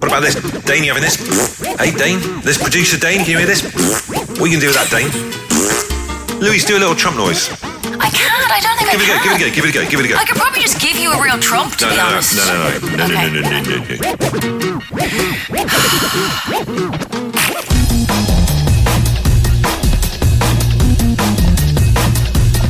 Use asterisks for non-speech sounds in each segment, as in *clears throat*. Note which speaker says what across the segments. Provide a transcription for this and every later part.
Speaker 1: What about this? Dane, you having this? Hey, Dane, this producer Dane, can you hear this? What are you going to do with that, Dane? Louise, do a little Trump noise.
Speaker 2: I can't. I don't think
Speaker 1: Give it a
Speaker 2: I
Speaker 1: go,
Speaker 2: can.
Speaker 1: give it a go, give it a go, give it a go.
Speaker 2: I could probably just give you a real trump, to
Speaker 1: No,
Speaker 2: be
Speaker 1: no, no,
Speaker 2: honest.
Speaker 1: no, no, no, no,
Speaker 2: Okay.
Speaker 1: no, no, no, no, no.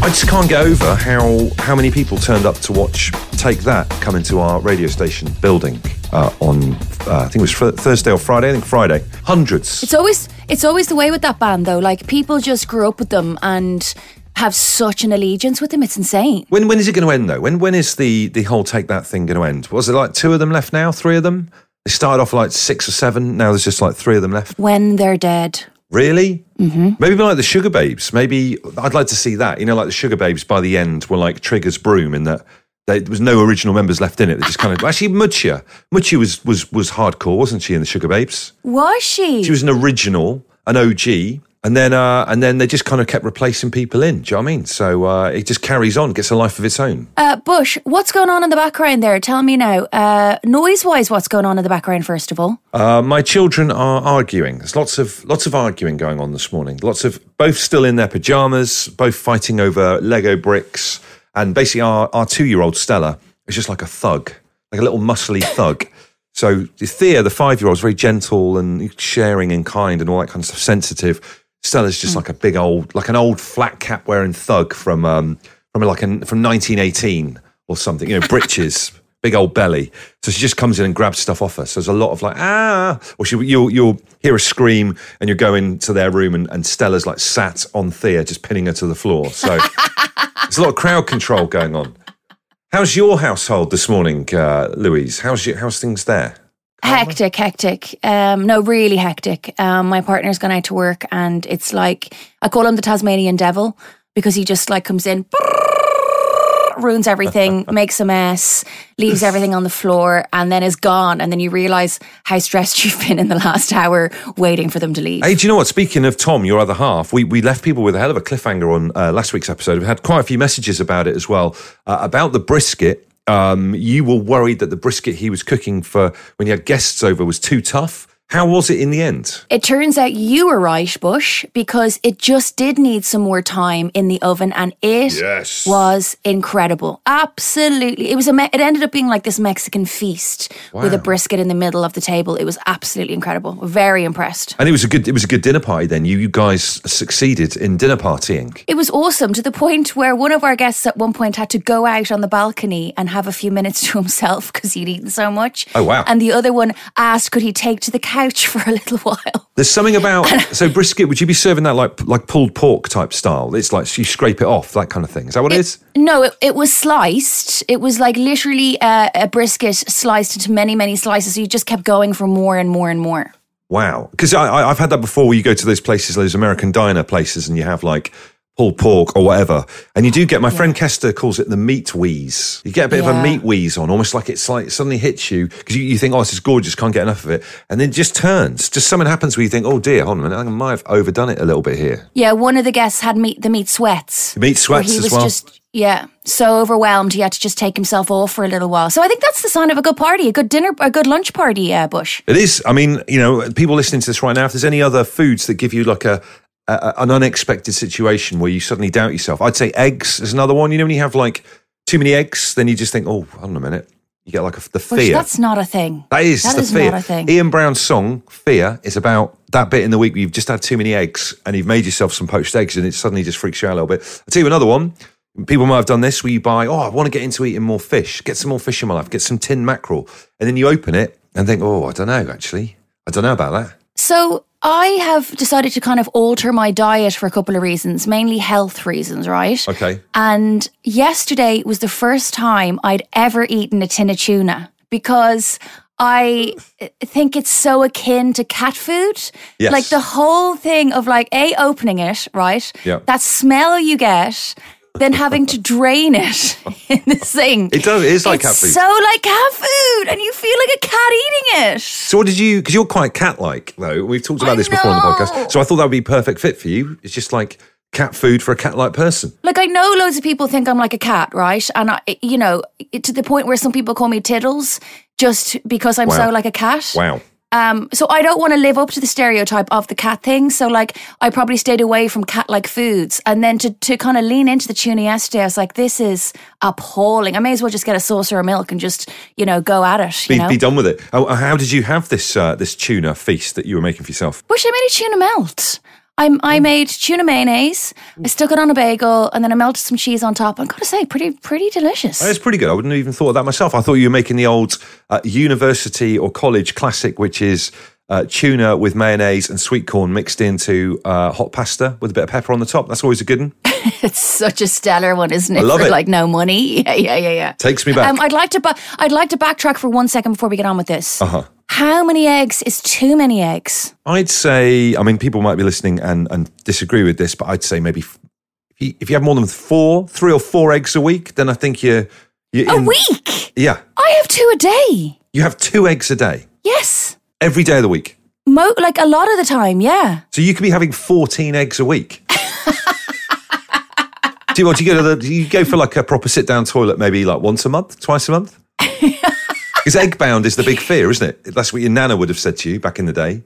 Speaker 1: I just can't get over how how many people turned up to watch Take That come into our radio station building uh, on uh, I think it was Thursday or Friday. I think Friday. Hundreds.
Speaker 3: It's always it's always the way with that band though. Like people just grew up with them and have such an allegiance with them. It's insane.
Speaker 1: When when is it going to end though? When when is the the whole Take That thing going to end? Was it like two of them left now? Three of them? They started off like six or seven. Now there's just like three of them left.
Speaker 3: When they're dead.
Speaker 1: Really? Mm-hmm. Maybe like the Sugababes. Maybe I'd like to see that. You know, like the Sugababes by the end were like Trigger's broom in that there was no original members left in it. They just kind of *laughs* actually Mutya. Mutya was was was hardcore, wasn't she? In the Sugababes,
Speaker 3: Was she?
Speaker 1: she was an original, an OG, and then uh, and then they just kind of kept replacing people in. Do you know what I mean? So uh, it just carries on, gets a life of its own.
Speaker 3: uh, Bush, what's going on in the background there? Tell me now. Uh, noise wise, what's going on in the background, first of all?
Speaker 1: Uh, my children are arguing. There's lots of lots of arguing going on this morning. Lots of both still in their pajamas, both fighting over Lego bricks, and basically our our two year old Stella is just like a thug, like a little muscly *laughs* thug. So Thea, the five year old, is very gentle and sharing and kind and all that kind of stuff, sensitive. Stella's just like a big old, like an old flat cap wearing thug from um from like an, from 1918 or something. You know, *laughs* breeches big old belly. So she just comes in and grabs stuff off her. So there's a lot of like ah, or she you'll you'll hear a scream and you go into their room and, and Stella's like sat on Thea, just pinning her to the floor. So *laughs* there's a lot of crowd control going on. How's your household this morning, uh, Louise? How's your, how's things there?
Speaker 3: Hectic, hectic. Um, no, really hectic. Um, my partner's gone out to work, and it's like I call him the Tasmanian Devil because he just like comes in, ruins everything, *laughs* makes a mess, leaves everything on the floor, and then is gone. And then you realize how stressed *laughs* you've been in the last hour waiting for them to leave.
Speaker 1: Hey, do you know what? Speaking of Tom, your other half, we, we left people with a hell of a cliffhanger on uh, last week's episode. We've had quite a few messages about it as well. Uh, about the brisket. Um, you were worried that the brisket he was cooking for when you had guests over was too tough. How was it in the end?
Speaker 3: It turns out you were right, Bush, because it just did need some more time in the oven, and it
Speaker 1: Yes.
Speaker 3: was incredible. Absolutely, it was a. Me- it ended up being like this Mexican feast with a brisket in the middle of the table. It was absolutely incredible. Very impressed.
Speaker 1: And it was a good it was a good dinner party then. You you guys succeeded in dinner partying.
Speaker 3: It was awesome to the point where one of our guests at one point had to go out on the balcony and have a few minutes *laughs* to himself because he'd eaten so much.
Speaker 1: Oh, wow.
Speaker 3: And the other one asked, could he take to the couch for a little *laughs* while?
Speaker 1: There's something about so brisket. Would you be serving that like like pulled pork type style? It's like you scrape it off, that kind of thing. Is that what it is?
Speaker 3: No, it, it was sliced. It was like literally uh, a brisket sliced into many, many slices. So you just kept going for more and more and more.
Speaker 1: Wow, because I, I, I've had that before. Where you go to those places, those American diner places, and you have like pulled pork or whatever, and you do get. My friend Kester calls it the meat wheeze. You get a bit of a meat wheeze on, almost like it's like it suddenly hits you because you, you think, oh, this is gorgeous, can't get enough of it, and then it just turns. Just something happens where you think, oh dear, hold on a minute, I might have overdone it a little bit here.
Speaker 3: Yeah, one of the guests had meat, the meat sweats.
Speaker 1: Meat sweats
Speaker 3: he
Speaker 1: as
Speaker 3: was
Speaker 1: well.
Speaker 3: just yeah so overwhelmed he had to just take himself off for a little while. So I think that's the sign of a good party, a good dinner, a good lunch party. Uh, Bush.
Speaker 1: It is. I mean, you know, people listening to this right now, if there's any other foods that give you like a, a an unexpected situation where you suddenly doubt yourself, I'd say eggs is another one. You know, when you have like too many eggs, then you just think, oh, hold on a minute. You get like a, the fear.
Speaker 3: that's not a thing.
Speaker 1: That is
Speaker 3: That
Speaker 1: the
Speaker 3: is
Speaker 1: fear.
Speaker 3: not a thing.
Speaker 1: Ian Brown's song "Fear" is about that bit in the week where you've just had too many eggs and you've made yourself some poached eggs, and it suddenly just freaks you out a little bit. I'll tell you another one. People might have done this where you buy, oh, I want to get into eating more fish, get some more fish in my life, get some tin mackerel, and then you open it and think, oh, I don't know, actually, I don't know about that.
Speaker 3: So I have decided to kind of alter my diet for a couple of reasons, mainly health reasons, right?
Speaker 1: Okay.
Speaker 3: And yesterday was the first time I'd ever eaten a tin of tuna because I think it's so akin to cat food.
Speaker 1: Yes.
Speaker 3: Like the whole thing of like A, opening it, right?
Speaker 1: Yeah.
Speaker 3: That smell you get, then having to drain it *laughs* in the sink.
Speaker 1: It does. It is like
Speaker 3: it's
Speaker 1: cat food.
Speaker 3: so like cat food, and you feel like a cat eating it.
Speaker 1: So what did you? Because you're quite cat-like, though. We've talked about
Speaker 3: I
Speaker 1: this before on the podcast. So I thought that would be a perfect fit for you. It's just like cat food for a cat-like person.
Speaker 3: Like I know loads of people think I'm like a cat, right? And I, you know, to the point where some people call me Tiddles just because I'm
Speaker 1: Wow.
Speaker 3: so like a cat.
Speaker 1: Wow.
Speaker 3: Um, so I don't want to live up to the stereotype of the cat thing. So like I probably stayed away from cat-like foods, and then to to kind of lean into the tuna yesterday, I was like, this is appalling. I may as well just get a saucer of milk and just you know go at it.
Speaker 1: Be,
Speaker 3: know.
Speaker 1: be done with it. Oh, how did you have this uh, this tuna feast that you were making for yourself?
Speaker 3: Wish I made a tuna melt. I, I
Speaker 1: Mm.
Speaker 3: made tuna mayonnaise. I stuck it on a bagel, and then I melted some cheese on top. I've got to say, pretty pretty delicious.
Speaker 1: It's pretty good. I wouldn't have even thought of that myself. I thought you were making the old uh, university or college classic, which is uh, tuna with mayonnaise and sweet corn mixed into uh, hot pasta with a bit of pepper on the top. That's always a good one. *laughs*
Speaker 3: It's such a stellar one, isn't it?
Speaker 1: I love
Speaker 3: for
Speaker 1: it.
Speaker 3: like no money. *laughs* Yeah, yeah, yeah, yeah.
Speaker 1: Takes me back.
Speaker 3: Um, I'd like to, ba- I'd like to backtrack for one second before we get on with this.
Speaker 1: Uh-huh.
Speaker 3: How many eggs is too many eggs?
Speaker 1: I'd say, I mean, people might be listening and, and disagree with this, but I'd say maybe f- if you, if you have more than four, three or four eggs a week, then I think you're, you're
Speaker 3: A
Speaker 1: in-
Speaker 3: week?
Speaker 1: Yeah.
Speaker 3: I have two a day.
Speaker 1: You have two eggs a day,
Speaker 3: Yes,
Speaker 1: every day of the week.
Speaker 3: Mo- like a lot of the time. Yeah.
Speaker 1: So you could be having 14 eggs a week. *laughs* do you want to go to the, do you go for like a proper sit down toilet maybe like once a month, twice a month? *laughs* Because egg bound is the big fear, isn't it? That's what your nana would have said to you back in the day.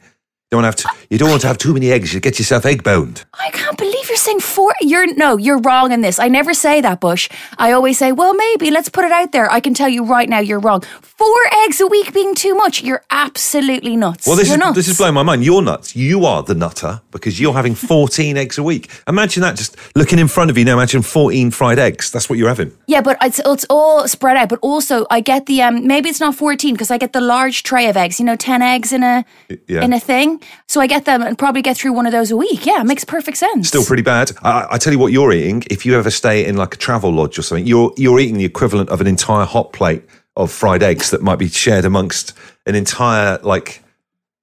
Speaker 1: You don't, have to, you don't want to have too many eggs. You get yourself egg bound.
Speaker 3: I can't believe you're saying four. You're no, you're wrong in this. I never say that, Bush. I always say, well, maybe let's put it out there. I can tell you right now, you're wrong. Four eggs a week being too much. You're absolutely nuts.
Speaker 1: Well, this
Speaker 3: you're
Speaker 1: is
Speaker 3: nuts.
Speaker 1: this is blowing my mind. You're nuts. You are the nutter because you're having 14 eggs a week. Imagine that just looking in front of you now. Imagine 14 fried eggs. That's what you're having.
Speaker 3: Yeah, but it's it's all spread out. But also, I get the um maybe it's not fourteen because I get the large tray of eggs. You know, ten eggs in a
Speaker 1: yeah.
Speaker 3: in a thing. So I get them and probably get through one of those a week. Yeah, it makes perfect sense.
Speaker 1: Still pretty bad. I, I tell you what, you're eating. If you ever stay in like a travel lodge or something, you're you're eating the equivalent of an entire hot plate of fried eggs that might be shared amongst an entire like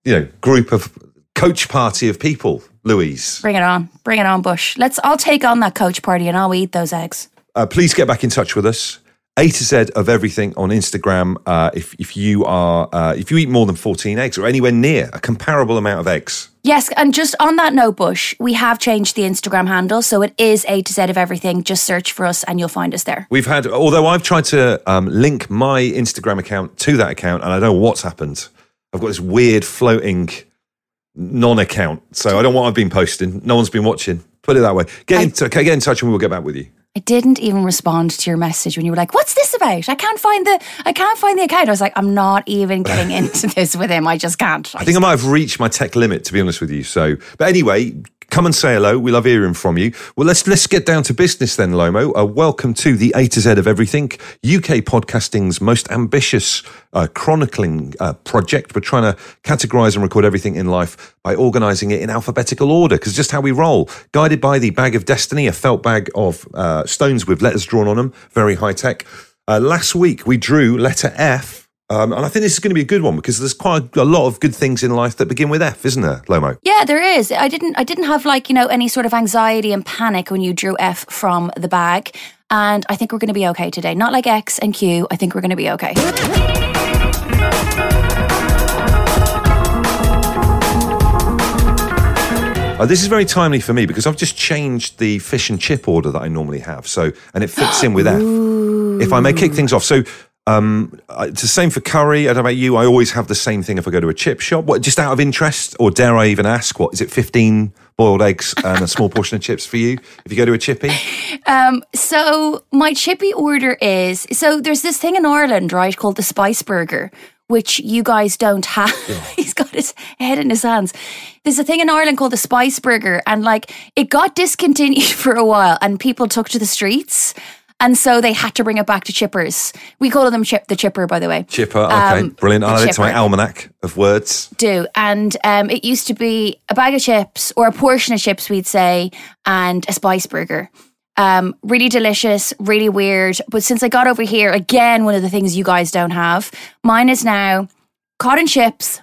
Speaker 1: you know group of coach party of people. Louise,
Speaker 3: Bring it on, bring it on, Bush. Let's. I'll take on that coach party and I'll eat those eggs.
Speaker 1: uh, please get back in touch with us. A to Z of everything on Instagram. Uh, if if you are uh, if you eat more than fourteen eggs or anywhere near a comparable amount of eggs,
Speaker 3: Yes, and just on that note, Bush, we have changed the Instagram handle, so it is A to Z of everything. Just search for us and you'll find us there.
Speaker 1: We've had, although I've tried to um, link my Instagram account to that account, and I don't know what's happened. I've got this weird floating non-account, so I don't know what I've been posting. No one's been watching. Put it that way. Get in, t- okay, get in touch, and we will get back with you.
Speaker 3: I didn't even respond to your message when you were like, "What's this about? I can't find the I can't find the account." I was like, "I'm not even getting *laughs* into this with him. I just can't."
Speaker 1: I think I might have reached my tech limit, to be honest with you. So, but anyway, come and say hello. We love hearing from you. Well, let's let's get down to business then, Lomo. Uh, welcome to the A to Z of everything, UK podcasting's most ambitious uh, chronicling uh, project. We're trying to categorize and record everything in life by organizing it in alphabetical order, because just how we roll. Guided by the bag of destiny, a felt bag of uh, stones with letters drawn on them, very high tech. Uh, last week we drew letter F. Um, and I think this is going to be a good one because there's quite a lot of good things in life that begin with F, isn't there, Lomo?
Speaker 3: Yeah, there is. I didn't I didn't have like, you know, any sort of anxiety and panic when you drew F from the bag. And I think we're going to be okay today. Not like X and Q. I think we're going to be okay.
Speaker 1: Uh, this is very timely for me because I've just changed the fish and chip order that I normally have. So, and it fits in with F. *gasps* If I may kick things off. So, um, it's the same for curry. I don't know about you. I always have the same thing if I go to a chip shop. What, just out of interest, or dare I even ask, what is it, 15 boiled eggs and a small portion of chips for you if you go to a chippy? *laughs*
Speaker 3: So my chippy order is so there's this thing in Ireland, right, called the Spice Burger, which you guys don't have. *laughs* He's got his head in his hands. There's a thing in Ireland called the Spice Burger, and like it got discontinued *laughs* for a while, and people took to the streets. And so they had to bring it back to chippers. We call them chip the chipper, by the way.
Speaker 1: Chipper, okay,
Speaker 3: Um,
Speaker 1: brilliant. I'll add it to my almanac of words.
Speaker 3: do. And um, it used to be a bag of chips or a portion of chips, we'd say, and a spice burger. Um, really delicious, really weird. But since I got over here, again, one of the things you guys don't have, mine is now cotton chips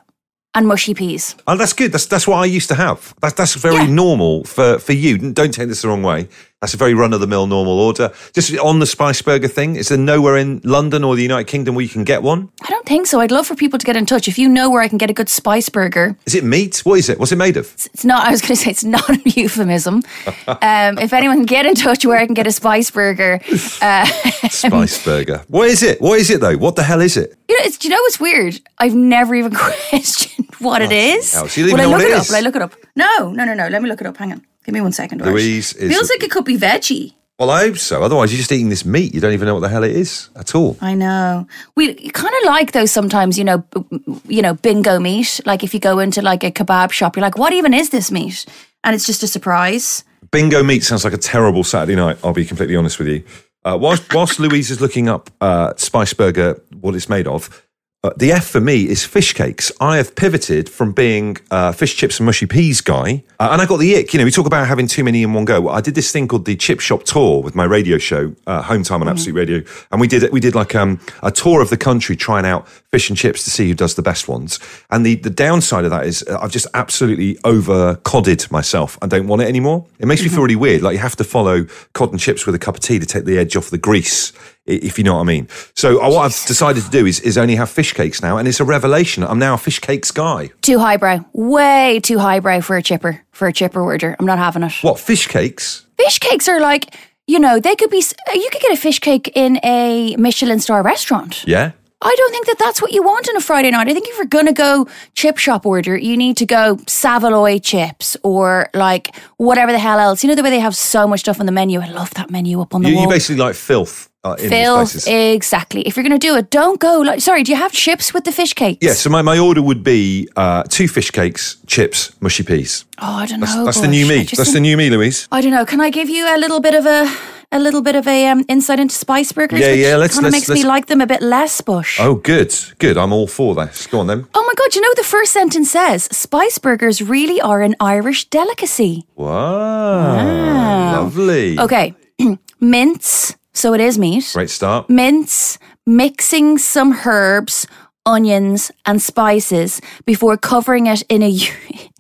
Speaker 3: and mushy peas.
Speaker 1: Oh, that's good. That's that's what I used to have. That's that's very
Speaker 3: Yeah.
Speaker 1: normal for for you. Don't take this the wrong way. That's a very run of the mill normal order. Just on the spice burger thing, is there nowhere in London or the United Kingdom where you can get one?
Speaker 3: I don't think so. I'd love for people to get in touch. If you know where I can get a good spice burger,
Speaker 1: Is it meat? What is it? What's it made of?
Speaker 3: it's not, I was going to say it's not *laughs* a euphemism. um, if anyone can get in touch where I can get a spice burger, uh, *laughs*
Speaker 1: Spice burger. What is it? What is it though? What the hell is it?
Speaker 3: you know, it's, do you know what's weird? I've never even *laughs* questioned what it is.
Speaker 1: hell, so you
Speaker 3: Will I look it up? Will I look it up? No, no, no, no. Let me look it up. Hang on. Give me one second.
Speaker 1: Louise is-
Speaker 3: Feels like it could be veggie.
Speaker 1: Well, I hope so. Otherwise, you're just eating this meat. You don't even know what the hell it is at all.
Speaker 3: I know. We kind of like those sometimes, you know, b- you know, bingo meat. Like if you go into like a kebab shop, you're like, what even is this meat? And it's just a surprise.
Speaker 1: Bingo meat sounds like a terrible Saturday night. I'll be completely honest with you. Uh, whilst, whilst *laughs* Louise is looking up uh, Spice Burger, what it's made of, uh, the F for me is fish cakes. I have pivoted from being uh, fish chips and mushy peas guy, uh, and I got the ick. You know, we talk about having too many in one go. I did this thing called the Chip Shop Tour with my radio show, uh, Home Time on Absolute Radio, and we did we did like um, a tour of the country trying out fish and chips to see who does the best ones. And the the downside of that is uh, I've just absolutely over codded myself. I don't want it anymore. It makes me feel really weird. Like you have to follow cod and chips with a cup of tea to take the edge off the grease if you know what I mean. So uh, what I've decided to do is, is only have fish cakes now, and it's a revelation. I'm now a fish cakes guy.
Speaker 3: Too highbrow. Way too highbrow for a chipper, for a chipper order. I'm not having it.
Speaker 1: What fish cakes?
Speaker 3: Fish cakes are like, you know, they could be, uh, you could get a fish cake in a Michelin star restaurant.
Speaker 1: Yeah.
Speaker 3: I don't think that that's what you want on a Friday night. I think if you're going to go chip shop order, you need to go saveloy chips or like whatever the hell else. You know, the way they have so much stuff on the menu. I love that menu up on the
Speaker 1: You,
Speaker 3: wall.
Speaker 1: you basically like filth uh, in these places.
Speaker 3: exactly. If you're going to do it, don't go like. Sorry, do you have chips with the fish cakes?
Speaker 1: yeah, so my, my order would be uh, two fish cakes, chips, mushy peas.
Speaker 3: Oh, I don't
Speaker 1: That's,
Speaker 3: know.
Speaker 1: that's the new me. That's the new me, Louise.
Speaker 3: I don't know. Can I give you a little bit of a a little bit of a um, insight into spice burgers?
Speaker 1: Yeah, yeah, let's-
Speaker 3: kind of
Speaker 1: let's-
Speaker 3: makes me
Speaker 1: let's-
Speaker 3: like them a bit less. Bush.
Speaker 1: Oh, good, good. I'm all for this. Go on then.
Speaker 3: Oh my god! You know the first sentence says spice burgers really are an Irish delicacy.
Speaker 1: Wow, lovely.
Speaker 3: Okay, *clears throat* mince. So it is meat.
Speaker 1: Great start.
Speaker 3: Mince, mixing some herbs, onions, and spices before covering it in a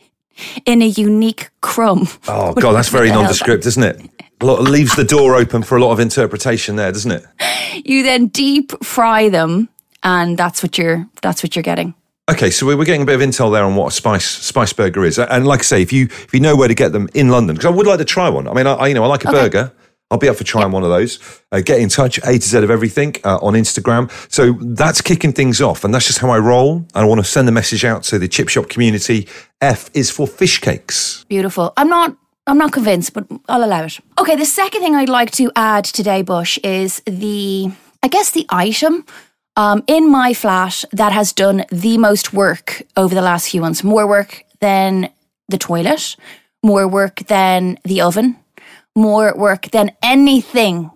Speaker 3: *laughs* in a unique crumb.
Speaker 1: Oh *laughs* God, that's very nondescript, isn't it? A lot, leaves the door open for a lot of interpretation there, doesn't it?
Speaker 3: You then deep fry them, and that's what you're that's what you're getting.
Speaker 1: Okay, so we- we're getting a bit of intel there on what a spice spice burger is, and like I say, if you if you know where to get them in London, because I would like to try one. I mean, I, I you know I like a burger. I'll be up for trying one of those. Uh, get in touch, A to Z of everything uh, on Instagram. So that's kicking things off, and that's just how I roll. I want to send a message out to the chip shop community. F is for fish cakes.
Speaker 3: Beautiful. I'm not I'm not convinced, but I'll allow it. Okay, the second thing I'd like to add today, Bush, is the I guess the item um, in my flat that has done the most work over the last few months. More work than the toilet, more work than the oven, more at work than anything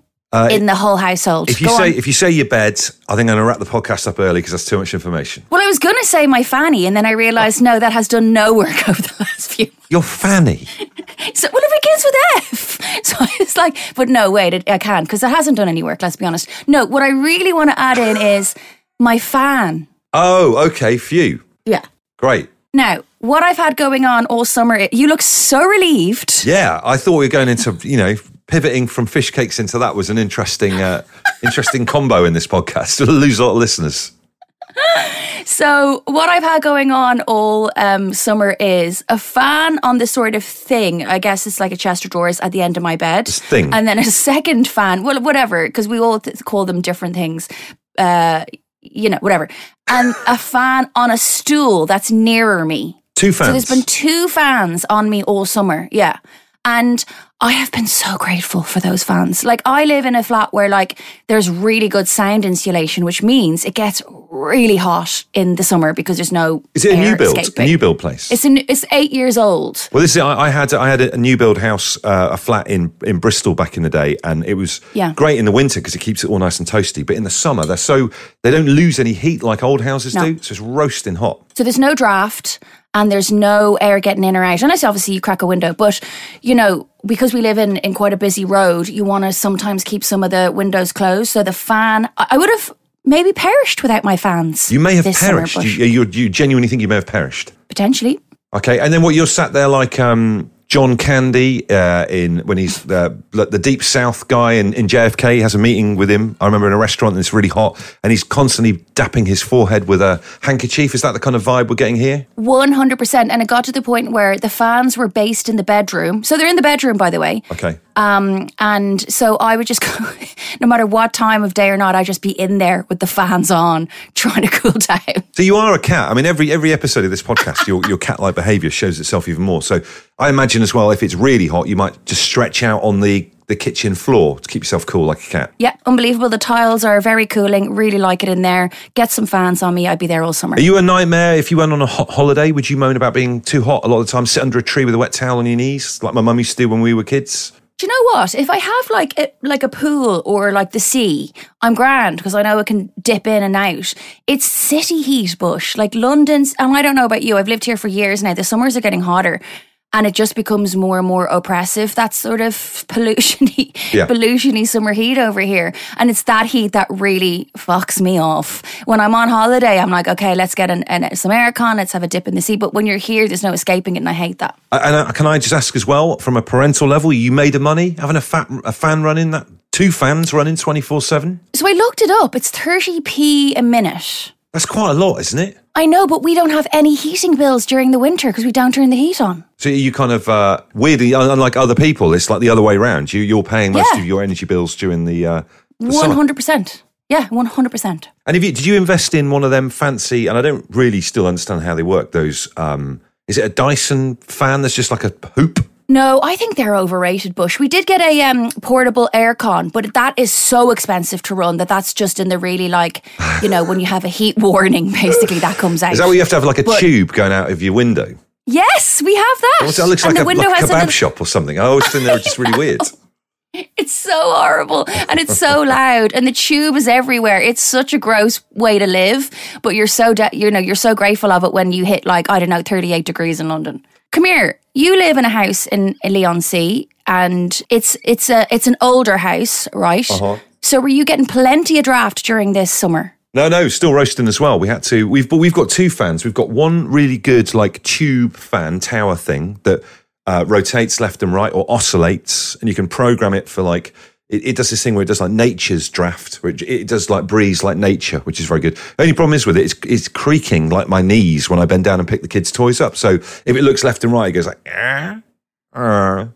Speaker 3: in the whole household.
Speaker 1: Uh, If you
Speaker 3: Go
Speaker 1: say
Speaker 3: on.
Speaker 1: if you say your bed, I think I'm going to wrap the podcast up early because that's too much information.
Speaker 3: well, I was going to say my fanny, and then I realised no, that has done no work *laughs* over the last few.
Speaker 1: Your fanny. *laughs*
Speaker 3: So, well, it begins with F. *laughs* So it's like, but no, wait, it, I can't because it hasn't done any work, let's be honest. No, what I really want to add in is my fan.
Speaker 1: Oh, okay. Phew.
Speaker 3: Yeah.
Speaker 1: Great.
Speaker 3: Now, what I've had going on all summer, you look so relieved.
Speaker 1: Yeah, I thought we were going into you know pivoting from fish cakes into that was an interesting uh, *laughs* interesting combo in this podcast. We'll lose a lot of listeners.
Speaker 3: So, what I've had going on all um, summer is a fan on the sort of thing. I guess it's like a chest of drawers at the end of my bed.
Speaker 1: This thing.
Speaker 3: And then a second fan, well, whatever, because we all th- call them different things. Uh, you know, whatever. And a fan on a stool that's nearer me.
Speaker 1: Two fans.
Speaker 3: So there's been two fans on me all summer. Yeah. And I have been so grateful for those fans. Like I live in a flat where like there's really good sound insulation, which means it gets really hot in the summer because there's no
Speaker 1: Is it a new build? A
Speaker 3: escaping.
Speaker 1: new build place?
Speaker 3: It's an, it's eight years old.
Speaker 1: well, this is, I, I had I had a new build house, uh, a flat in in Bristol back in the day, and it was
Speaker 3: Yeah.
Speaker 1: great in the winter because it keeps it all nice and toasty. But in the summer, they're so they don't lose any heat like old houses
Speaker 3: No.
Speaker 1: do, so it's roasting hot.
Speaker 3: So there's no draft and there's no air getting in or out. Unless obviously you crack a window. But, you know, because we live in, in quite a busy road, you want to sometimes keep some of the windows closed. So the fan, I I would have maybe perished without my fans.
Speaker 1: You may have
Speaker 3: this summer,
Speaker 1: perished. you, you, you genuinely think you may have perished.
Speaker 3: potentially.
Speaker 1: Okay, and then what you're sat there like um, John Candy uh, in when he's uh, the Deep South guy in, in JFK. Has a meeting with him. I remember in a restaurant and it's really hot, and he's constantly dapping his forehead with a handkerchief. Is that the kind of vibe we're getting here?
Speaker 3: 100%. And it got to the point where the fans were based in the bedroom. So they're in the bedroom, by the way.
Speaker 1: Okay.
Speaker 3: Um, and so I would just *laughs* go, no matter what time of day or not, I'd just be in there with the fans on, *laughs* trying to cool down.
Speaker 1: So you are a cat. I mean, every every episode of this podcast, your your cat like behaviour shows itself even more. So I imagine as well, if it's really hot, you might just stretch out on the the kitchen floor to keep yourself cool like a cat.
Speaker 3: Yeah, unbelievable. The tiles are very cooling. Really like it in there. Get some fans on me. I'd be there all summer.
Speaker 1: Are you a nightmare if you went on a hot holiday? Would you moan about being too hot a lot of the time? Sit under a tree with a wet towel on your knees, like my mum used to do when we were kids.
Speaker 3: Do you know what? If I have like a, like a pool or like the sea, I'm grand because I know it can dip in and out. It's city heat, Bush. Like London's, and I don't know about you. I've lived here for years now. The summers are getting hotter. And it just becomes more and more oppressive. That sort of *laughs* pollutiony,
Speaker 1: Yeah.
Speaker 3: pollutiony summer heat over here, and it's that heat that really fucks me off. When I'm on holiday, I'm like, okay, let's get an, an some aircon, let's have a dip in the sea. But when you're here, there's no escaping it, and I hate that.
Speaker 1: And uh, can I just ask as well, from a parental level, you made of money having a, fat, a fan running that two fans running twenty four seven.
Speaker 3: So I looked it up. It's 30p a minute.
Speaker 1: That's quite a lot, isn't it?
Speaker 3: I know, but we don't have any heating bills during the winter because we don't turn the heat on.
Speaker 1: So you kind of uh, weirdly, unlike other people, it's like the other way around. You you're paying most
Speaker 3: Yeah.
Speaker 1: of your energy bills during the, uh,
Speaker 3: One hundred percent. Yeah, one hundred percent.
Speaker 1: And if you, did you invest in one of them fancy? And I don't really still understand how they work. Those um, is it a Dyson fan that's just like a hoop?
Speaker 3: No, I think they're overrated. Bush. We did get a um, portable aircon, but that is so expensive to run that that's just in the really like, you know, when you have a heat warning, *laughs* basically that comes out.
Speaker 1: Is that what you have to have like a
Speaker 3: But-
Speaker 1: tube going out of your window?
Speaker 3: yes, we have that.
Speaker 1: That looks
Speaker 3: and
Speaker 1: like
Speaker 3: the
Speaker 1: a,
Speaker 3: window
Speaker 1: like a kebab shop or something. I always think they're just really weird. *laughs*
Speaker 3: It's so horrible and it's so *laughs* loud and the tube is everywhere. It's such a gross way to live, but you're so de- you know you're so grateful of it when you hit like I don't know 38 degrees in London. Come here. You live in a house in Leigh-on-Sea and it's it's a it's an older house, right?
Speaker 1: Uh-huh.
Speaker 3: So were you getting plenty of draft during this summer?
Speaker 1: No, no, still roasting as well. We had to. We've but we've got two fans. We've got one really good like tube fan tower thing that uh, rotates left and right or oscillates, and you can program it for like. It, it does this thing where it does like nature's draft, which it does like breeze like nature, which is very good. The only problem is with it, it's, it's creaking like my knees when I bend down and pick the kids' toys up. So if it looks left and right, it goes like ah, ah,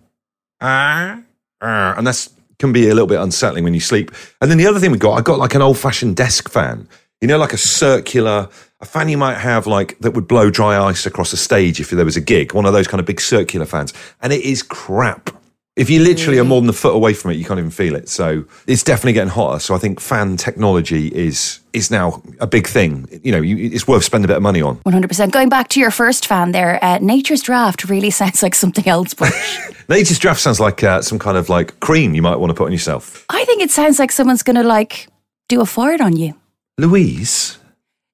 Speaker 1: ah, ah, and that's can be a little bit unsettling when you sleep. And then the other thing we got, I got like an old fashioned desk fan. You know, like a circular, a fan you might have like that would blow dry ice across a stage if there was a gig, one of those kind of big circular fans. And it is crap. If you literally are more than a foot away from it, you can't even feel it. So it's definitely getting hotter. So I think fan technology is is now a big thing. You know, you, it's worth spending a bit of money on.
Speaker 3: 100%. Going back to your first fan there, uh, Nature's Draft really *laughs* sounds like something else. *laughs*
Speaker 1: Nature's draft sounds like uh, some kind of like cream you might want to put on yourself.
Speaker 3: I think it sounds like someone's going to like do a fart on you.
Speaker 1: Louise,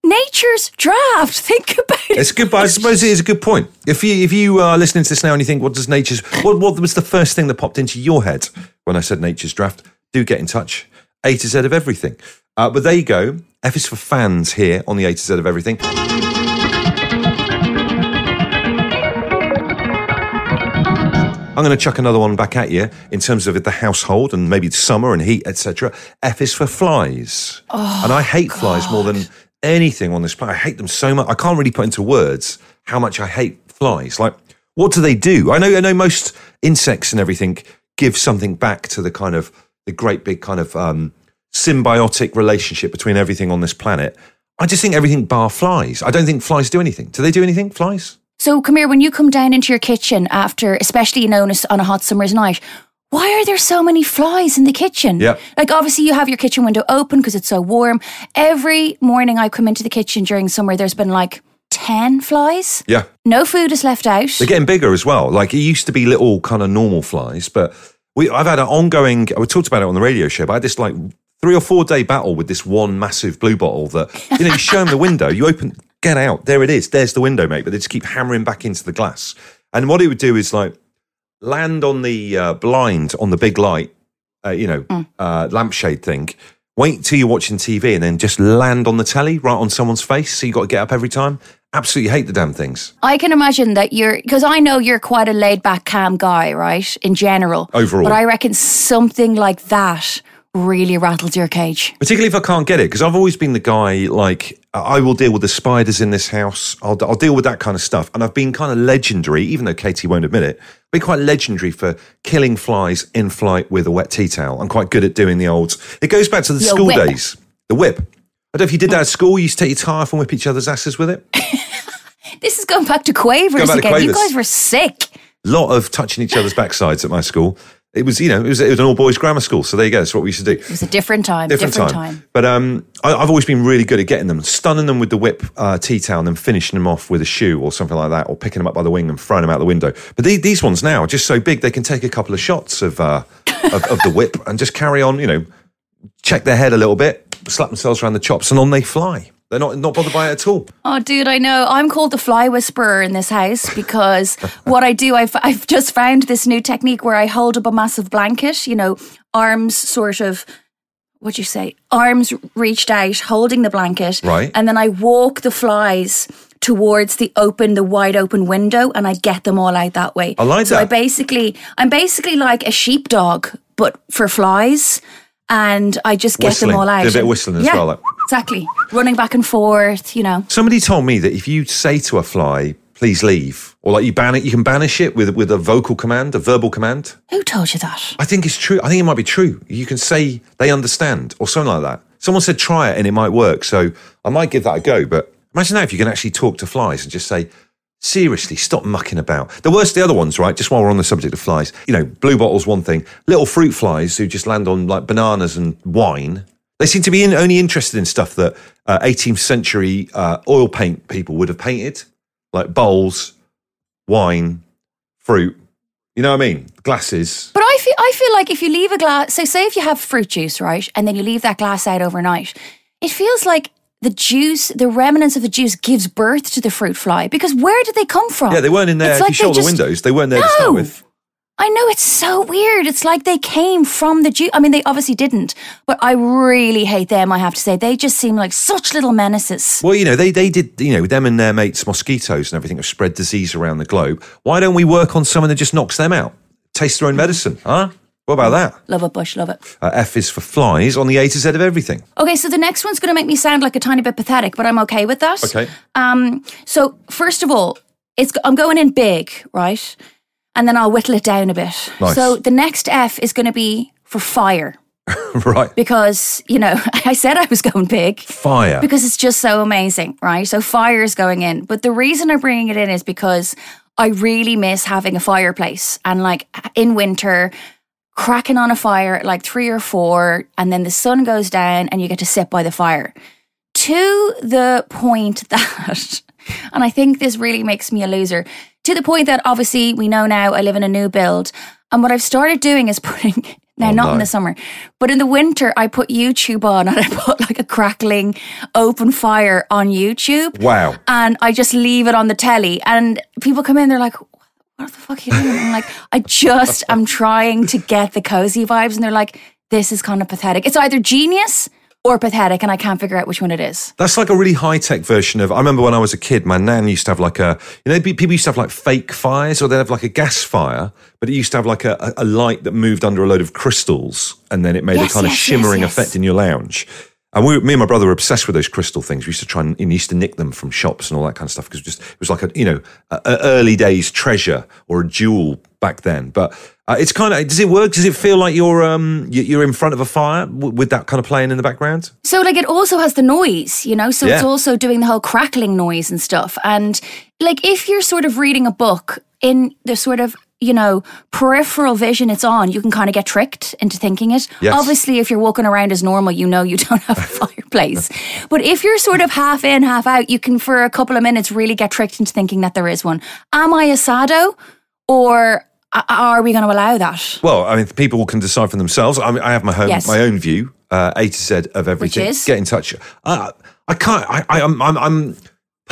Speaker 3: Nature's Draft. *laughs* Think about it.
Speaker 1: It's good, but I suppose it is a good point. If you if you are listening to this now and you think, what does nature's what what was the first thing that popped into your head when I said nature's draft? Do get in touch. A to Z of everything. Uh, but there you go. F is for fans here on the A to Z of everything. I'm going to chuck another one back at you in terms of the household and maybe summer and heat, etc. F is for flies, and I hate flies more than anything on this planet. I hate them so much. I can't really put into words how much I hate flies. Like, what do they do? I know, I know, most insects and everything give something back to the kind of the great big kind of um, symbiotic relationship between everything on this planet. I just think everything bar flies. I don't think flies do anything. Do they do anything? Flies?
Speaker 3: So, come here, when you come down into your kitchen after, especially known as on a hot summer's night, why are there so many flies in the kitchen?
Speaker 1: Yeah.
Speaker 3: Like, obviously, you have your kitchen window open because it's so warm. Every morning I come into the kitchen during summer, there's been like 10 flies.
Speaker 1: Yeah.
Speaker 3: No food is left out.
Speaker 1: They're getting bigger as well. Like it used to be little kind of normal flies, but we I've had an ongoing. We talked about it on the radio show, but I had this like three or four day battle with this one massive blue bottle that you know you show them the window, you open, get out, there it is, there's the window, mate. But they just keep hammering back into the glass, and what it would do is like land on the uh, blind on the big light, uh, you know, uh, lampshade thing. Wait till you're watching TV and then just land on the telly right on someone's face. So you got to get up every time. Absolutely hate the damn things.
Speaker 3: I can imagine that you're because I know you're quite a laid back, calm guy, right? In general,
Speaker 1: Overall.
Speaker 3: But I reckon something like that really rattles your cage.
Speaker 1: Particularly if I can't get it, because I've always been the guy like I will deal with the spiders in this house. I'll, I'll deal with that kind of stuff, and I've been kind of legendary, even though Katie won't admit it. Been quite legendary for killing flies in flight with a wet tea towel. I'm quite good at doing the olds. It goes back to the
Speaker 3: The
Speaker 1: school
Speaker 3: whip.
Speaker 1: days. The whip. I don't know if you did that at school. You used to take your tie off and whip each other's asses with it. *laughs*
Speaker 3: This is going back to quavers
Speaker 1: Go back to
Speaker 3: again. You
Speaker 1: Quavers.
Speaker 3: guys were sick.
Speaker 1: lot of touching each other's backsides at my school. It was, you know, it was, it was an all boys grammar school. So there you go. That's what we used to do.
Speaker 3: It was a different time.
Speaker 1: different, time. But um, I, I've always been really good at getting them, stunning them with the whip uh, tea towel, and then finishing them off with a shoe or something like that, or picking them up by the wing and throwing them out the window. But the, these ones now are just so big they can take a couple of shots of, uh, *laughs* of of the whip and just carry on. You know, check their head a little bit, slap themselves around the chops, and on they fly. They're not not bothered by it at all.
Speaker 3: Oh, dude, I know. I'm called the fly whisperer in this house because *laughs* what I do, I've, I've just found this new technique where I hold up a massive blanket, you know, arms sort of, what do you say? Arms reached out, holding the blanket.
Speaker 1: Right.
Speaker 3: And then I walk the flies towards the open, the wide open window and I get them all out that way.
Speaker 1: I like
Speaker 3: so I basically, I'm basically like a sheepdog, but for flies. And I just get
Speaker 1: Whistling.
Speaker 3: them all out.
Speaker 1: Do a bit of whistling as
Speaker 3: yeah,
Speaker 1: well, like-
Speaker 3: Exactly. Running back and forth, you know.
Speaker 1: Somebody told me that if you say to a fly, "Please leave," or like you ban it, you can banish it with with a vocal command, a verbal command.
Speaker 3: Who told you that?
Speaker 1: I think it's true. I think it might be true. You can say they understand or something like that. Someone said try it and it might work. So I might give that a go. But imagine that if you can actually talk to flies and just say, seriously, stop mucking about. The worst, the other ones, right? Just while we're on the subject of flies, you know, blue bottles, one thing. Little fruit flies who just land on like bananas and wine. They seem to be in, only interested in stuff that uh, 18th century uh, oil paint people would have painted, like bowls, wine, fruit. You know what I mean? Glasses.
Speaker 3: But I feel I feel like if you leave a glass, so say if you have fruit juice, right, and then you leave that glass out overnight, it feels like the juice, the remnants of the juice, gives birth to the fruit fly. Because where did they come from?
Speaker 1: Yeah, they weren't in there.
Speaker 3: It's
Speaker 1: if
Speaker 3: like
Speaker 1: you the
Speaker 3: just-
Speaker 1: windows, they weren't there to start with.
Speaker 3: I know it's so weird. It's like they came from the juice. I mean, they obviously didn't, but I really hate them. I have to say, they just seem like such little menaces.
Speaker 1: Well, you know, they, they did, you know, them and their mates, mosquitoes and everything have spread disease around the globe. Why don't we work on someone that just knocks them out? Taste their own medicine, huh? What about that?
Speaker 3: Love it, Bush. Love it.
Speaker 1: Uh, F is for flies on the A to Z of everything.
Speaker 3: Okay, so the next one's going to make me sound like a tiny bit pathetic, but I'm okay with that.
Speaker 1: Okay.
Speaker 3: Um, so first of all, it's I'm going in big, right? And then I'll whittle it down a bit.
Speaker 1: Nice.
Speaker 3: So the next F is going to be for fire *laughs*
Speaker 1: right.
Speaker 3: because, you know, *laughs* I said I was going big
Speaker 1: Fire.
Speaker 3: because it's just so amazing, right? So fire is going in. But the reason I'm bringing it in is because I really miss having a fireplace and like in winter, cracking on a fire at like three or four, and then the sun goes down and you get to sit by the fire. To the point *laughs* that, and I think this really makes me a loser, to the point that obviously we know now I live in a new build. And what I've started doing is *laughs* putting, now
Speaker 1: Oh,
Speaker 3: not
Speaker 1: no.
Speaker 3: in the summer, but in the winter, I put YouTube on *laughs* and I put like a crackling open fire on YouTube.
Speaker 1: Wow.
Speaker 3: And I just leave it on the telly. And people come in, they're like, what the fuck are you doing? I'm like, I just am trying to get the cozy vibes. And they're like, this is kind of pathetic. It's either genius or pathetic, and I can't figure out which one it is.
Speaker 1: That's like a really high tech version of. I remember when I was a kid, my nan used to have like a. You know, people used to have like fake fires, or they'd have like a gas fire, but it used to have like a, a light that moved under a load of crystals, and then it made
Speaker 3: Yes,
Speaker 1: a kind of shimmering
Speaker 3: yes, yes.
Speaker 1: effect in your lounge. And we, me and my brother were obsessed with those crystal things. We used to try and, and used to nick them from shops and all that kind of stuff because just it was like a you know a, a early days treasure or a jewel back then. But uh, it's kind of does it work? Does it feel like you're um you- you're in front of a fire with that kind of playing in the background?
Speaker 3: So, like, it also has the noise, you know? So, it's also doing the whole crackling noise and stuff. And, like, if you're sort of reading a book in the sort of, you know, peripheral vision it's on, you can kind of get tricked into thinking it.
Speaker 1: Yes.
Speaker 3: Obviously, if you're walking around as normal, you know you *laughs* don't have a fireplace. *laughs* But if you're sort of half in, half out, you can, for a couple of minutes, really get tricked into thinking that there is one. Am I a sado or are we going to allow that?
Speaker 1: Well, I mean, people can decide for themselves. I mean, I have my own
Speaker 3: Yes.
Speaker 1: my own view, uh, A to Z of everything.
Speaker 3: is?
Speaker 1: Get in touch. Uh, I can't. I, I, I'm, I'm, I'm.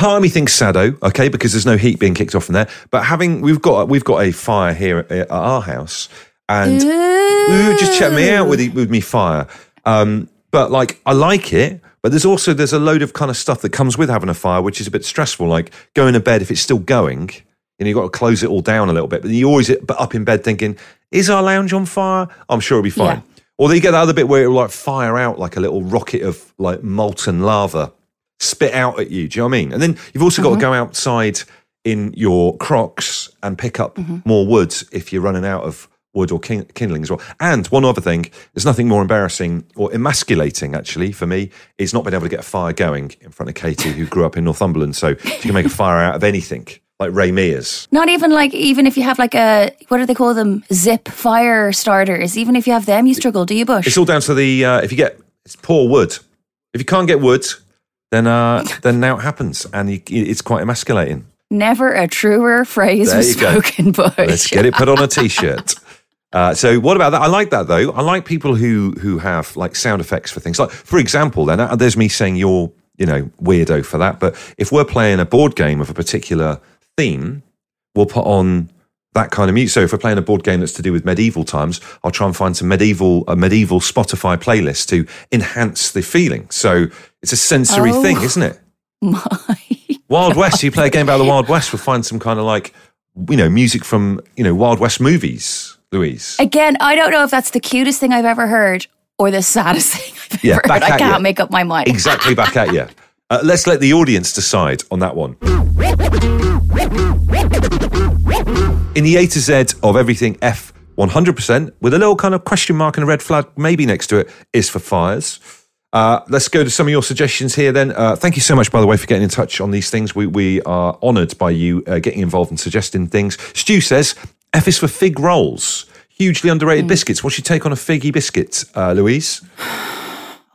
Speaker 1: Part of me thinks Sado, okay, because there's no heat being kicked off from there. But having we've got we've got a fire here at, at our house, and ooh, just check me out with the- with me fire. Um, but like I like it, But there's also there's a load of kind of stuff that comes with having a fire, which is a bit stressful, like going to bed if it's still going, and you've got to close it all down a little bit. But you always but up in bed thinking, is our lounge on fire? I'm sure it'll be fine.
Speaker 3: Yeah.
Speaker 1: Or then you get that other bit where it will like fire out like a little rocket of like molten lava spit out at you. Do you know what I mean? And then you've also got to go outside in your Crocs and pick up more wood if you're running out of wood or kindling as well. And one other thing, there's nothing more embarrassing or emasculating actually for me is not being able to get a fire going in front of Katie, who grew up in Northumberland. So she can make a fire out of anything, like Ray Mears.
Speaker 3: Not even like even if you have like a what do they call them zip fire starters. Even if you have them, you struggle. Do you, Bush?
Speaker 1: It's all down to the uh, if you get it's poor wood. If you can't get wood, then uh, then now it happens, and you, it's quite emasculating.
Speaker 3: Never a truer phrase was
Speaker 1: go.
Speaker 3: spoken, Bush.
Speaker 1: Let's get it put on a *laughs* t-shirt. Uh, so what about that? I like that though. I like people who who have like sound effects for things. Like for example, then uh, there's me saying you're you know weirdo for that. But if we're playing a board game of a particular theme, we'll put on that kind of music. So if we're playing a board game that's to do with medieval times, I'll try and find some medieval a medieval Spotify playlist to enhance the feeling. So it's a sensory
Speaker 3: Oh.
Speaker 1: thing, isn't it? *laughs*
Speaker 3: My
Speaker 1: Wild West. You play a game about the Wild West, we'll find some kind of like you know music from you know Wild West movies. Louise.
Speaker 3: Again, I don't know if that's the cutest thing I've ever heard or the saddest *laughs* thing I've
Speaker 1: Yeah,
Speaker 3: ever heard. I can't
Speaker 1: you.
Speaker 3: make up my mind.
Speaker 1: exactly back at you. *laughs* Uh, let's let the audience decide on that one. In the A to Z of everything F 100%, with a little kind of question mark and a red flag maybe next to it, is for fires. Uh, let's go to some of your suggestions here then. Uh, thank you so much, by the way, for getting in touch on these things. We, we are honoured by you uh, getting involved and suggesting things. Stu says F is for fig rolls. Hugely underrated biscuits. What's your take on a figgy biscuit, uh, Louise?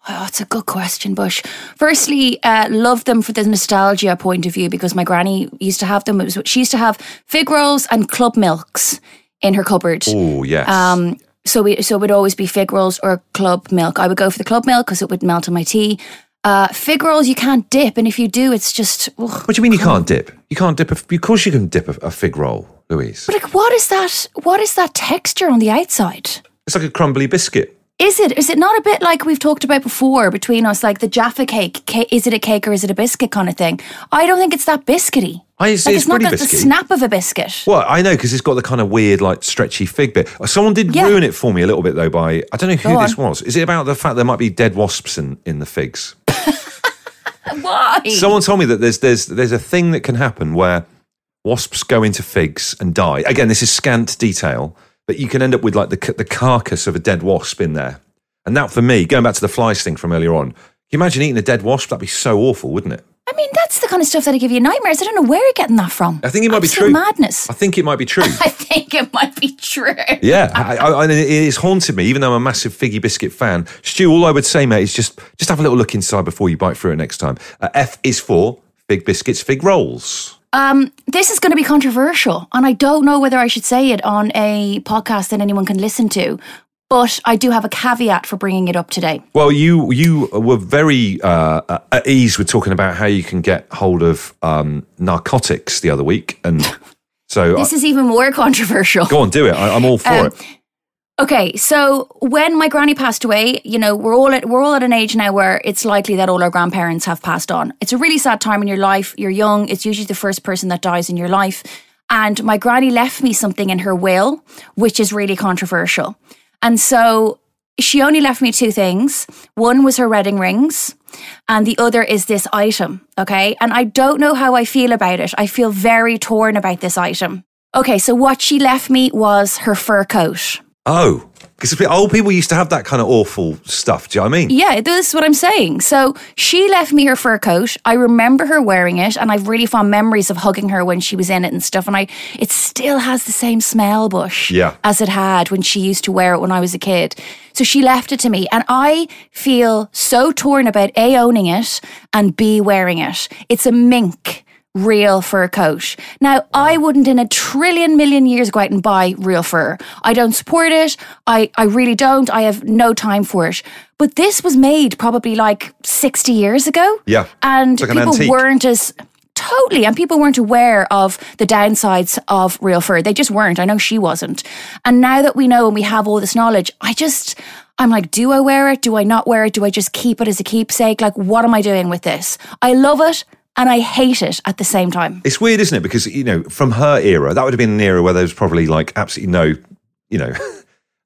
Speaker 3: Oh, it's a good question, Bush. Firstly, uh, love them for the nostalgia point of view because my granny used to have them. It was, she used to have fig rolls and club milks in her cupboard.
Speaker 1: Oh, yes.
Speaker 3: Um, so we, so it would always be fig rolls or club milk. I would go for the club milk because it would melt in my tea. Uh, fig rolls you can't dip, and if you do, it's just. ugh.
Speaker 1: What do you mean you can't dip? You can't dip. A, of course, you can dip a, a fig roll, Louise.
Speaker 3: But like, what is that? What is that texture on the outside?
Speaker 1: It's like a crumbly biscuit.
Speaker 3: Is it? Is it not a bit like we've talked about before between us, like the Jaffa cake? Ca- Is it a cake or is it a biscuit kind of thing? I don't think it's that biscuity.
Speaker 1: I it's,
Speaker 3: Like,
Speaker 1: it's,
Speaker 3: it's, not
Speaker 1: pretty
Speaker 3: the, the snap of a biscuit.
Speaker 1: Well, I know because it's got the kind of weird, like stretchy fig bit. Someone did
Speaker 3: Yeah.
Speaker 1: ruin it for me a little bit though. By I don't know who
Speaker 3: Go
Speaker 1: this
Speaker 3: on.
Speaker 1: was. Is it about the fact there might be dead wasps in, in the figs? *laughs*
Speaker 3: Why?
Speaker 1: Someone told me that there's there's there's a thing that can happen where wasps go into figs and die. Again, this is scant detail, but you can end up with like the the carcass of a dead wasp in there. And that for me, going back to the flies thing from earlier on, can you imagine eating a dead wasp? That'd be so awful, wouldn't it?
Speaker 3: I mean, that's the kind of stuff that'll give you nightmares. I don't know where you're getting that from.
Speaker 1: I think it might be true.
Speaker 3: Madness.
Speaker 1: I think it might be true. *laughs*
Speaker 3: I think it might be true.
Speaker 1: Yeah, I, I, I, it is haunted me, even though I'm a massive figgy biscuit fan. Stu, all I would say, mate, is just just have a little look inside before you bite through it next time. Uh, F is for fig biscuits, fig rolls.
Speaker 3: Um, this is going to be controversial, and I don't know whether I should say it on a podcast that anyone can listen to. But I do have a caveat for bringing it up today.
Speaker 1: Well, you you were very uh, uh, at ease with talking about how you can get hold of um, narcotics the other week, and *laughs* so
Speaker 3: This
Speaker 1: uh,
Speaker 3: is even more controversial.
Speaker 1: go on, do it. I, I'm all for
Speaker 3: Um,
Speaker 1: it.
Speaker 3: Okay, so when my granny passed away, you know, we're all at we're all at an age now where it's likely that all our grandparents have passed on. It's a really sad time in your life. You're young. It's usually the first person that dies in your life. And my granny left me something in her will, which is really controversial. And so she only left me two things. One was her wedding rings, and the other is this item. Okay. And I don't know how I feel about it. I feel very torn about this item. Okay. So what she left me was her fur coat.
Speaker 1: Oh, because old people used to have that kind of awful stuff. Do you know what I mean?
Speaker 3: Yeah, this is what I'm saying. So she left me her fur coat. I remember her wearing it, and I've really fond memories of hugging her when she was in it and stuff. And I, it still has the same smell, Bush,
Speaker 1: Yeah.
Speaker 3: as it had when she used to wear it when I was a kid. So she left it to me, and I feel so torn about a owning it and b wearing it. It's a mink. Real fur coat. Now, I wouldn't in a trillion million years go out and buy real fur. I don't support it. I, I really don't. I have no time for it. But this was made probably like 60 years ago.
Speaker 1: Yeah.
Speaker 3: And
Speaker 1: like an
Speaker 3: people
Speaker 1: antique.
Speaker 3: weren't as. Totally. And people weren't aware of the downsides of real fur. They just weren't. I know she wasn't. And now that we know and we have all this knowledge, I just, I'm like, do I wear it? Do I not wear it? Do I just keep it as a keepsake? Like, what am I doing with this? I love it and I hate it at the same time.
Speaker 1: It's weird, isn't it? Because you know, from her era, that would have been an era where there was probably like absolutely no, you know. *laughs*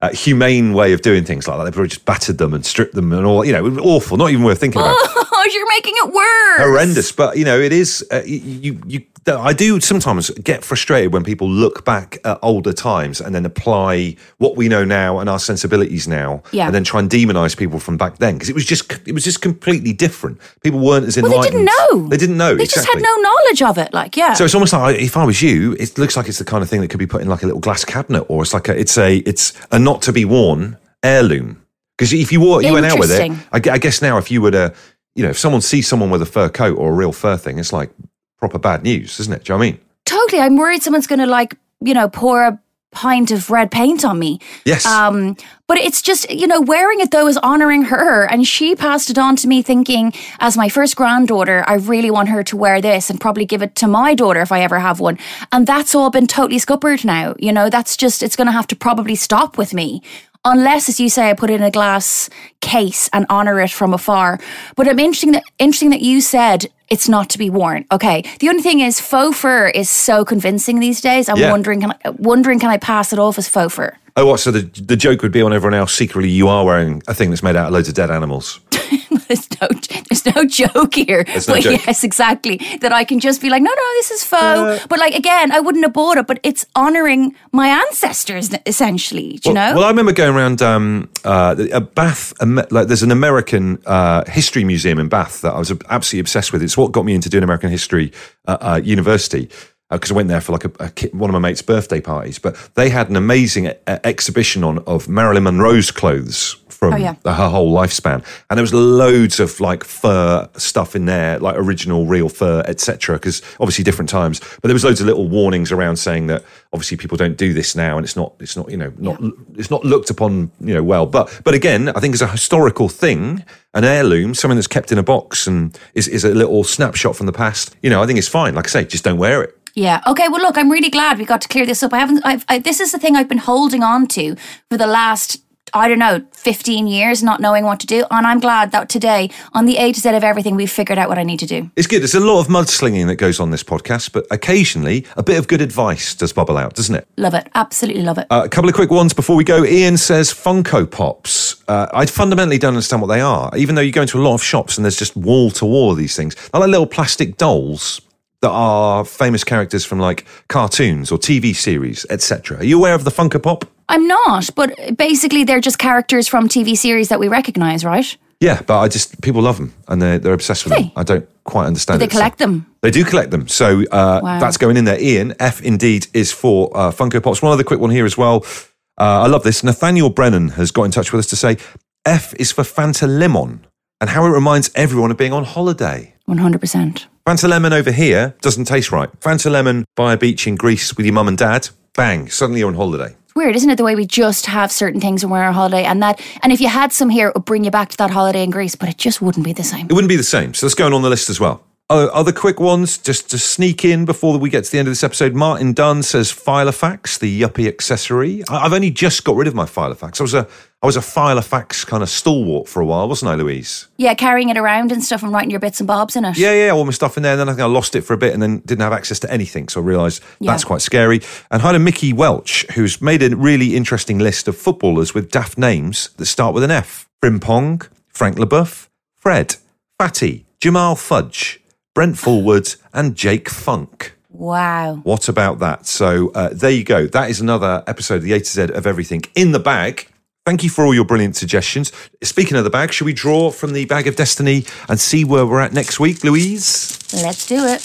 Speaker 1: Uh, humane way of doing things like that. They probably just battered them and stripped them and all. You know, awful. Not even worth thinking about.
Speaker 3: Oh, *laughs* you're making it worse.
Speaker 1: horrendous. But you know, it is. Uh, you, you, I do sometimes get frustrated when people look back at older times and then apply what we know now and our sensibilities now,
Speaker 3: Yeah.
Speaker 1: and then try and demonize people from back then because it was just it was just completely different. People weren't as
Speaker 3: Well, they didn't know.
Speaker 1: They didn't know.
Speaker 3: They
Speaker 1: exactly.
Speaker 3: just had no knowledge of it. Like, yeah.
Speaker 1: So it's almost like if I was you, it looks like it's the kind of thing that could be put in like a little glass cabinet, or it's like a, it's a it's a not to be worn heirloom. Because if you wore you went out with it, I, I guess now if you were to, you know, if someone sees someone with a fur coat or a real fur thing, it's like proper bad news, isn't it? Do you know what I mean?
Speaker 3: totally. I'm worried someone's going to, like, you know, pour a pint of red paint on me.
Speaker 1: Yes.
Speaker 3: Um, but it's just, you know, wearing it though is honoring her. And she passed it on to me thinking, as my first granddaughter, I really want her to wear this and probably give it to my daughter if I ever have one. And that's all been totally scuppered now. You know, that's just, it's going to have to probably stop with me. Unless, as you say, I put it in a glass case and honor it from afar. But I'm interesting that interesting that you said it's not to be worn. Okay. The only thing is, faux fur is so convincing these days. I'm
Speaker 1: Yeah.
Speaker 3: wondering, can I, wondering, can I pass it off as faux fur?
Speaker 1: Oh, what? So the the joke would be on everyone else. Secretly, you are wearing a thing that's made out of loads of dead animals. *laughs*
Speaker 3: there's no there's no joke here.
Speaker 1: no
Speaker 3: but
Speaker 1: joke.
Speaker 3: yes, exactly. That I can just be like, no, no, this is faux. but like again, I wouldn't have bought it, but it's honoring my ancestors essentially. Do you know?
Speaker 1: Well, I remember going around um, uh, a Bath. Like, there's an American uh, history museum in Bath that I was absolutely obsessed with. It's what got me into doing American history at uh, university because I went there for like a, a kid, one of my mates' birthday parties. But they had an amazing uh, exhibition on of Marilyn Monroe's clothes from
Speaker 3: Oh, yeah.
Speaker 1: the- her whole lifespan, and there was loads of like fur stuff in there, like original real fur, etc. Because obviously different times, but there was loads of little warnings around saying that obviously people don't do this now, and it's not, it's not, you know, not, it's not looked upon, you know, well. But but again, I think as a historical thing, an heirloom, something that's kept in a box and is is a little snapshot from the past. You know, I think it's fine. Like I say, just don't wear it.
Speaker 3: Yeah. Okay. Well, look, I'm really glad we got to clear this up. I haven't. I've, I, this is the thing I've been holding on to for the last. I don't know, 15 years not knowing what to do. And I'm glad that today, on the A to Z of everything, we've figured out what I need to do.
Speaker 1: It's good. There's a lot of mudslinging that goes on this podcast, but occasionally a bit of good advice does bubble out, doesn't it?
Speaker 3: Love it. Absolutely love it.
Speaker 1: Uh, a couple of quick ones before we go. Ian says Funko Pops. Uh, I fundamentally don't understand what they are, even though you go into a lot of shops and there's just wall to wall of these things. They're like little plastic dolls that are famous characters from like cartoons or TV series, etc. Are you aware of the Funko Pop?
Speaker 3: I'm not, but basically, they're just characters from TV series that we recognize, right?
Speaker 1: Yeah, but I just people love them and they're they're obsessed with
Speaker 3: Hey.
Speaker 1: them. I don't quite understand.
Speaker 3: Do They
Speaker 1: it, so-
Speaker 3: collect them.
Speaker 1: They do collect them. So uh,
Speaker 3: Wow.
Speaker 1: that's going in there. Ian, F indeed is for uh, Funko Pops. One other quick one here as well. Uh, I love this. Nathaniel Brennan has got in touch with us to say F is for Fanta Lemon and how it reminds everyone of being on holiday.
Speaker 3: 100%.
Speaker 1: Fanta Lemon over here doesn't taste right. Fanta Lemon by a beach in Greece with your mum and dad. Bang, suddenly you're on holiday.
Speaker 3: It's weird, isn't it? The way we just have certain things when we're on holiday, and that, and if you had some here, it would bring you back to that holiday in Greece, but it just wouldn't be the same.
Speaker 1: It wouldn't be the same. So that's going on the list as well. Oh, other quick ones, just to sneak in before we get to the end of this episode. Martin Dunn says Filofax, the yuppie accessory. I- I've only just got rid of my Filofax. I was a I was a Filofax kind of stalwart for a while, wasn't I, Louise?
Speaker 3: Yeah, carrying it around and stuff and writing your bits and bobs in it.
Speaker 1: Yeah, yeah, all my stuff in there. And then I think I lost it for a bit and then didn't have access to anything. So I realised that's quite scary. And hi to Mickey Welch, who's made a really interesting list of footballers with daft names that start with an F. Frimpong, Frank Leboeuf, Fred, Fatty, Jamal Fudge, Brent Fullwood, and Jake Funk.
Speaker 3: Wow.
Speaker 1: What about that? So uh, there you go. That is another episode of the A to Z of everything in the bag. Thank you for all your brilliant suggestions. Speaking of the bag, should we draw from the bag of destiny and see where we're at next week, Louise?
Speaker 3: Let's do it.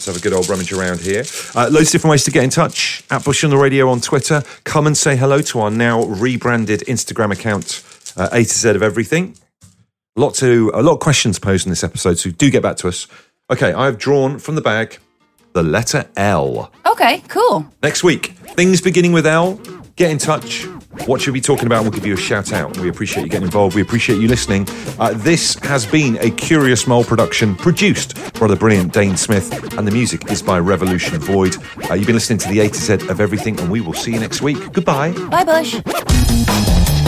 Speaker 1: Let's have a good old rummage around here. Uh, loads of different ways to get in touch. At Bush on the Radio on Twitter. Come and say hello to our now rebranded Instagram account, uh, A to Z of everything. A lot to a lot of questions posed in this episode, so do get back to us. Okay, I've drawn from the bag the letter L.
Speaker 3: Okay, cool.
Speaker 1: Next week, things beginning with L. Get in touch. What should we be talking about? We'll give you a shout out. We appreciate you getting involved. We appreciate you listening. Uh, this has been a Curious Mole production produced by the brilliant Dane Smith, and the music is by Revolution Void. Uh, you've been listening to the A to Z of everything, and we will see you next week. Goodbye.
Speaker 3: Bye, Bush.